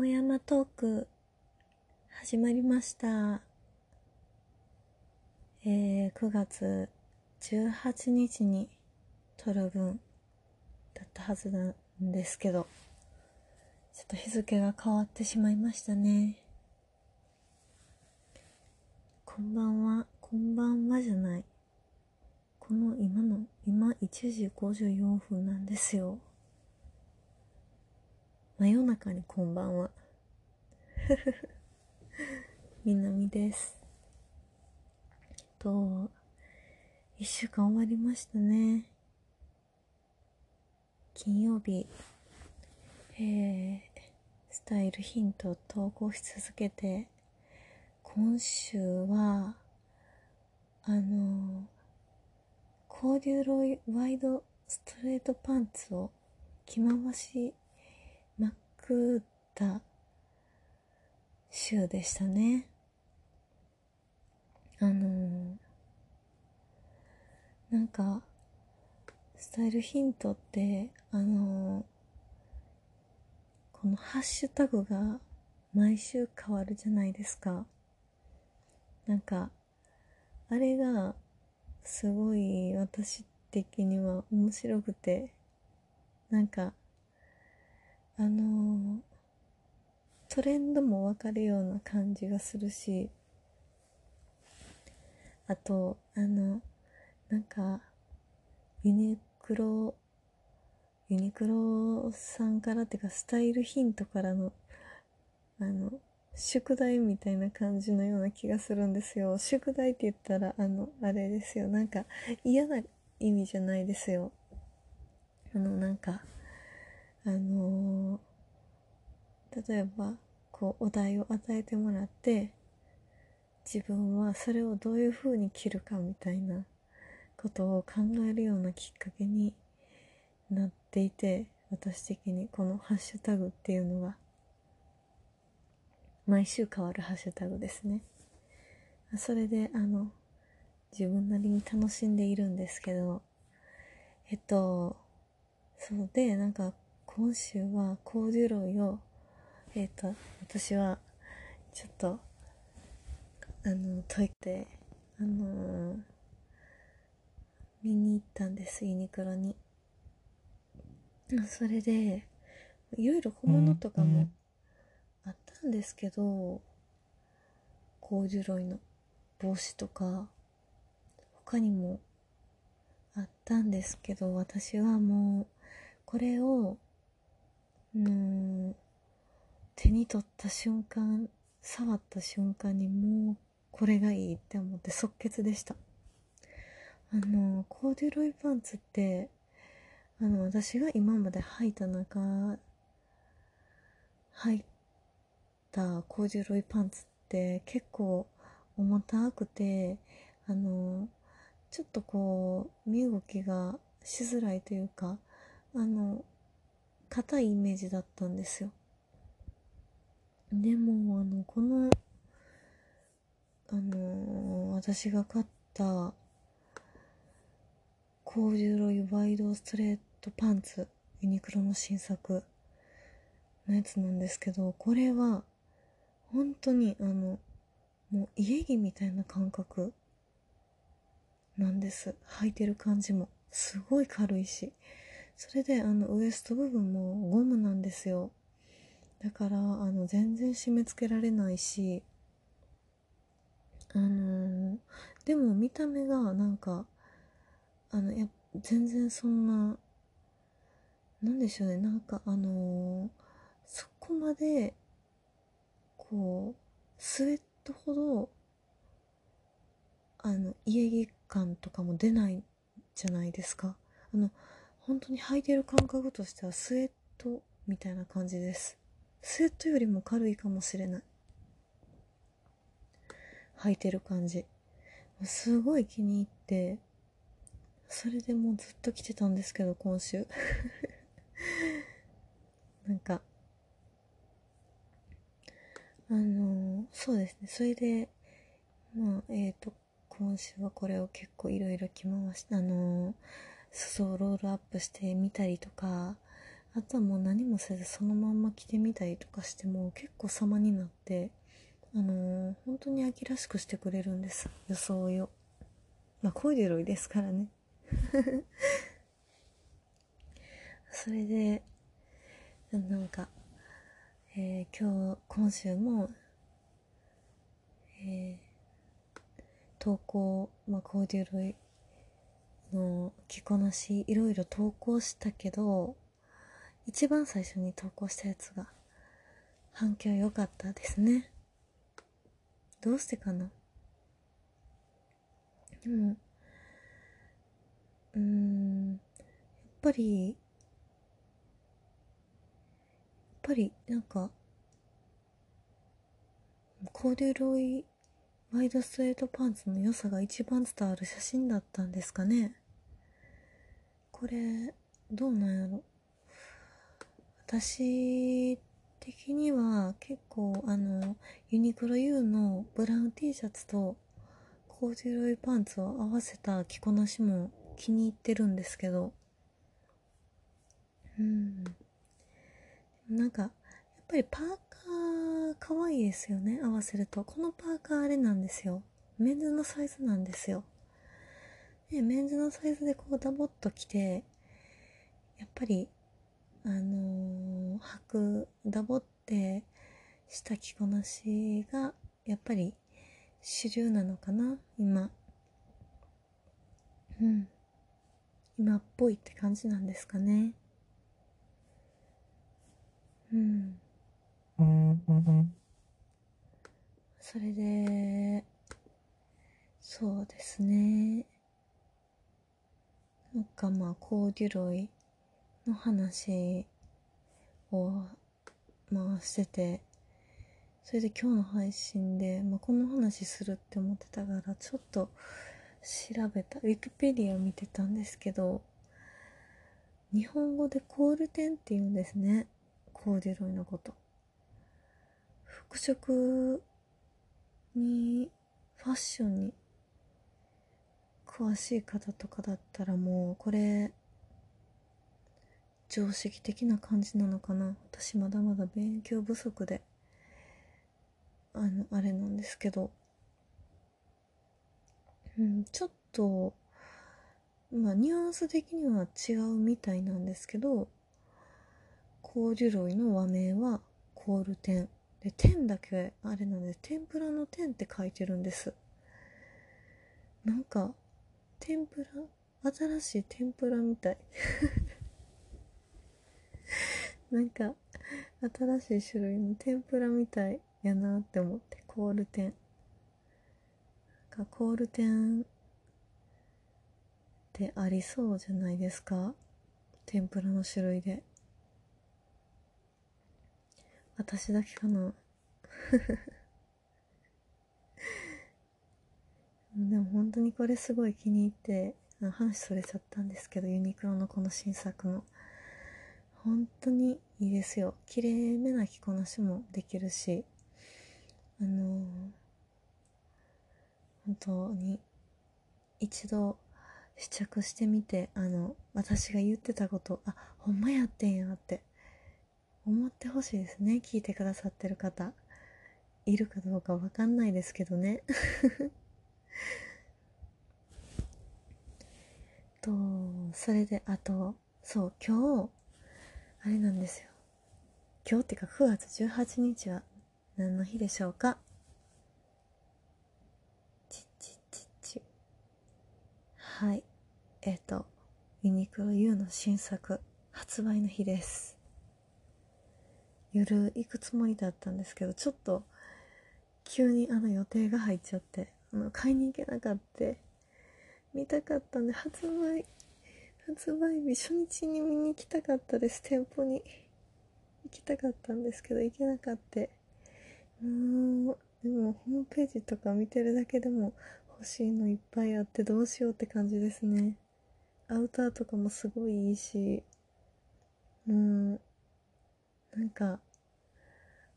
もやまトーク始まりました。えー、9月18日に撮る分だったはずなんですけどちょっと日付が変わってしまいましたね。こんばんはこんばんはじゃない。この今の今1時54分なんですよ。真夜中にこんばんは。みなみです。と、一週間終わりましたね。金曜日、えー、スタイルヒントを投稿し続けて、今週は、あの、コーデュロイワイドストレートパンツを着回しくった週でしたね。あのー、なんか、スタイルヒントって、あのー、このハッシュタグが毎週変わるじゃないですか。なんか、あれがすごい私的には面白くて、なんか、あの、トレンドもわかるような感じがするしあとあのなんかユニクロユニクロさんからっていうかスタイルヒントからのあの宿題みたいな感じのような気がするんですよ。宿題って言ったらあのあれですよ。なんか嫌な意味じゃないですよ。あのなんかあのー、例えばこうお題を与えてもらって自分はそれをどういうふうに着るかみたいなことを考えるようなきっかけになっていて私的にこのハッシュタグっていうのが毎週変わるハッシュタグですね。それであの自分なりに楽しんでいるんですけどえっとそうでなんか今週はコーデュロイをえっ、ー、と私はちょっとあの解いてあのー、見に行ったんですユニクロに。それでいろいろ小物とかもあったんですけどコーデュロイの帽子とか他にもあったんですけど私はもうこれをの手に取った瞬間触った瞬間にもうこれがいいって思って即決でした。あのコーデュロイパンツってあの私が今まで履いた中履いたコーデュロイパンツって結構重たくてあのちょっとこう身動きがしづらいというかあの硬いイメージだったんですよ。でもあのこのあの私が買ったコーデュロイワイドストレートパンツユニクロの新作のやつなんですけどこれは本当にあのもう家着みたいな感覚なんです。履いてる感じもすごい軽いし。それであのウエスト部分もゴムなんですよ。だからあの全然締め付けられないしあのー、でも見た目がなんかあのや全然そんななんでしょうね。なんかあのー、そこまでこうスウェットほどあの家着感とかも出ないじゃないですか。あの本当に履いてる感覚としてはスウェットみたいな感じです。スウェットよりも軽いかもしれない。履いてる感じ。すごい気に入ってそれでもうずっと着てたんですけど今週。なんかあのそうですね。それでまあえっ、ー、と今週はこれを結構いろいろ着回してあの裾をロールアップしてみたりとかあとはもう何もせずそのまんま着てみたりとかしても結構様になってあのー、本当に秋らしくしてくれるんです。装いを。まあコイデロイですからね。それでなんか、えー、今日今週も、えー、投稿、まあ、コーデュロイの着こなしいろいろ投稿したけど一番最初に投稿したやつが反響良かったですね。どうしてかな？でもうんやっぱりやっぱりなんかコーデュロイワイドスウェイトパンツの良さが一番伝わる写真だったんですかね。これどうなんやろ？私的には結構あのユニクロ U のブラウン T シャツとコーデュロイパンツを合わせた着こなしも気に入ってるんですけど。うん。なんかやっぱりパーカー可愛いですよね合わせると。このパーカーあれなんですよ。メンズのサイズなんですよ。でメンズのサイズでこうダボっと着てやっぱりあのー、履くダボってした着こなしがやっぱり主流なのかな今。うん。今っぽいって感じなんですかね。うん。それでそうですね。なんかまあコーデュロイの話をまあしててそれで今日の配信で、まあ、この話するって思ってたからちょっと調べたウィキペディア見てたんですけど日本語でコールテンって言うんですね。コーデュロイのこと。服飾にファッションに詳しい方とかだったらもうこれ常識的な感じなのかな。私まだまだ勉強不足であのあれなんですけど。うんちょっとまあニュアンス的には違うみたいなんですけどコーデュロイの和名はコールテン。で天だけあれなんで天ぷらの天って書いてるんです。なんか天ぷら？新しい天ぷらみたい。なんか新しい種類の天ぷらみたいやなって思って。コール天なんかコール天ってありそうじゃないですか？天ぷらの種類で。私だけかな？でも本当にこれすごい気に入って話それちゃったんですけどユニクロのこの新作の。本当にいいですよ。綺麗めな着こなしもできるしあのー、本当に一度試着してみてあの私が言ってたことあほんまやってんやって思ってほしいですね。聞いてくださってる方。いるかどうかわかんないですけどね。とそれであとそう今日あれなんですよ。今日っていうか9月18日は何の日でしょうか？ちちちち。はい。えっ、ー、とユニクロ U の新作発売の日です。夜行くつもりだったんですけどちょっと急にあの予定が入っちゃって。あ買いに行けなかった。見たかったんで発売発売日初日に見に行きたかったです。店舗に。行きたかったんですけど行けなかった。もうでもホームページとか見てるだけでも欲しいのいっぱいあってどうしようって感じですね。アウターとかもすごいいいしもうなんか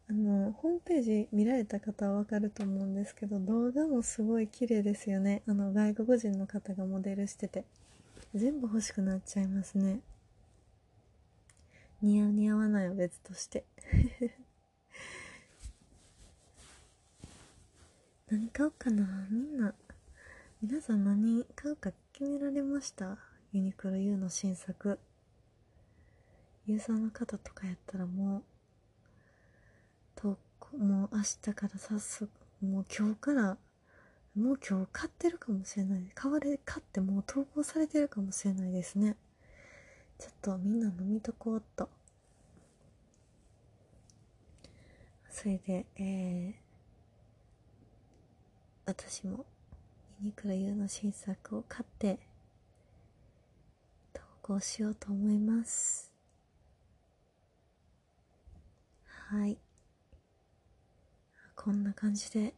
あのホームページ見られた方はわかると思うんですけど動画もすごい綺麗ですよね。あの外国人の方がモデルしてて。全部欲しくなっちゃいますね。似合う似合わないは別として。何買おうかな。みんな。皆さん何買うか決められました？ユニクロ U の新作。ユーザーの方とかやったらもうともう明日から早速もう今日からもう今日買ってるかもしれない。買われ買ってもう投稿されてるかもしれないですね。ちょっとみんな飲みとこうと。それでえー、私もユニクロ U の新作を買って投稿しようと思います。はい。こんな感じで。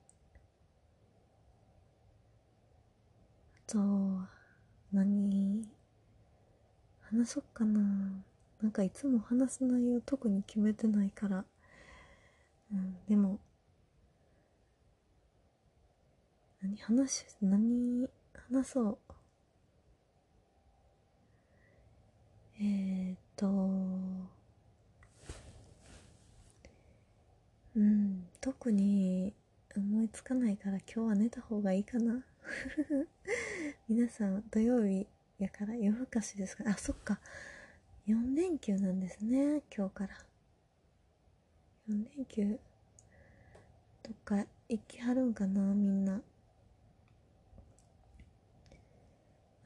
あと何話そっかな。なんかいつも話す内容特に決めてないから。うんでも何話何話そう。えー、っとうん特に思いつかないから今日は寝た方がいいかな。皆さん土曜日やから夜更かしですか？あそっか。4連休なんですね今日から。4連休。どっか行きはるんかなみんな。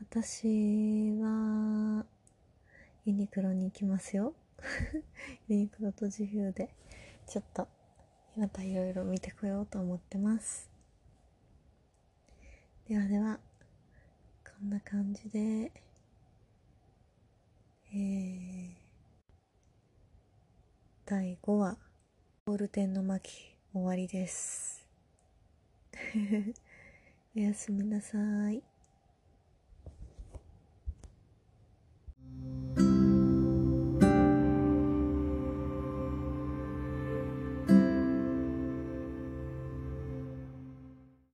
私はユニクロに行きますよ。ユニクロと自由で。ちょっとまたいろいろ見てこようと思ってます。ではではこんな感じでえー、第5話ボールペンの巻終わりです。おやすみなさい。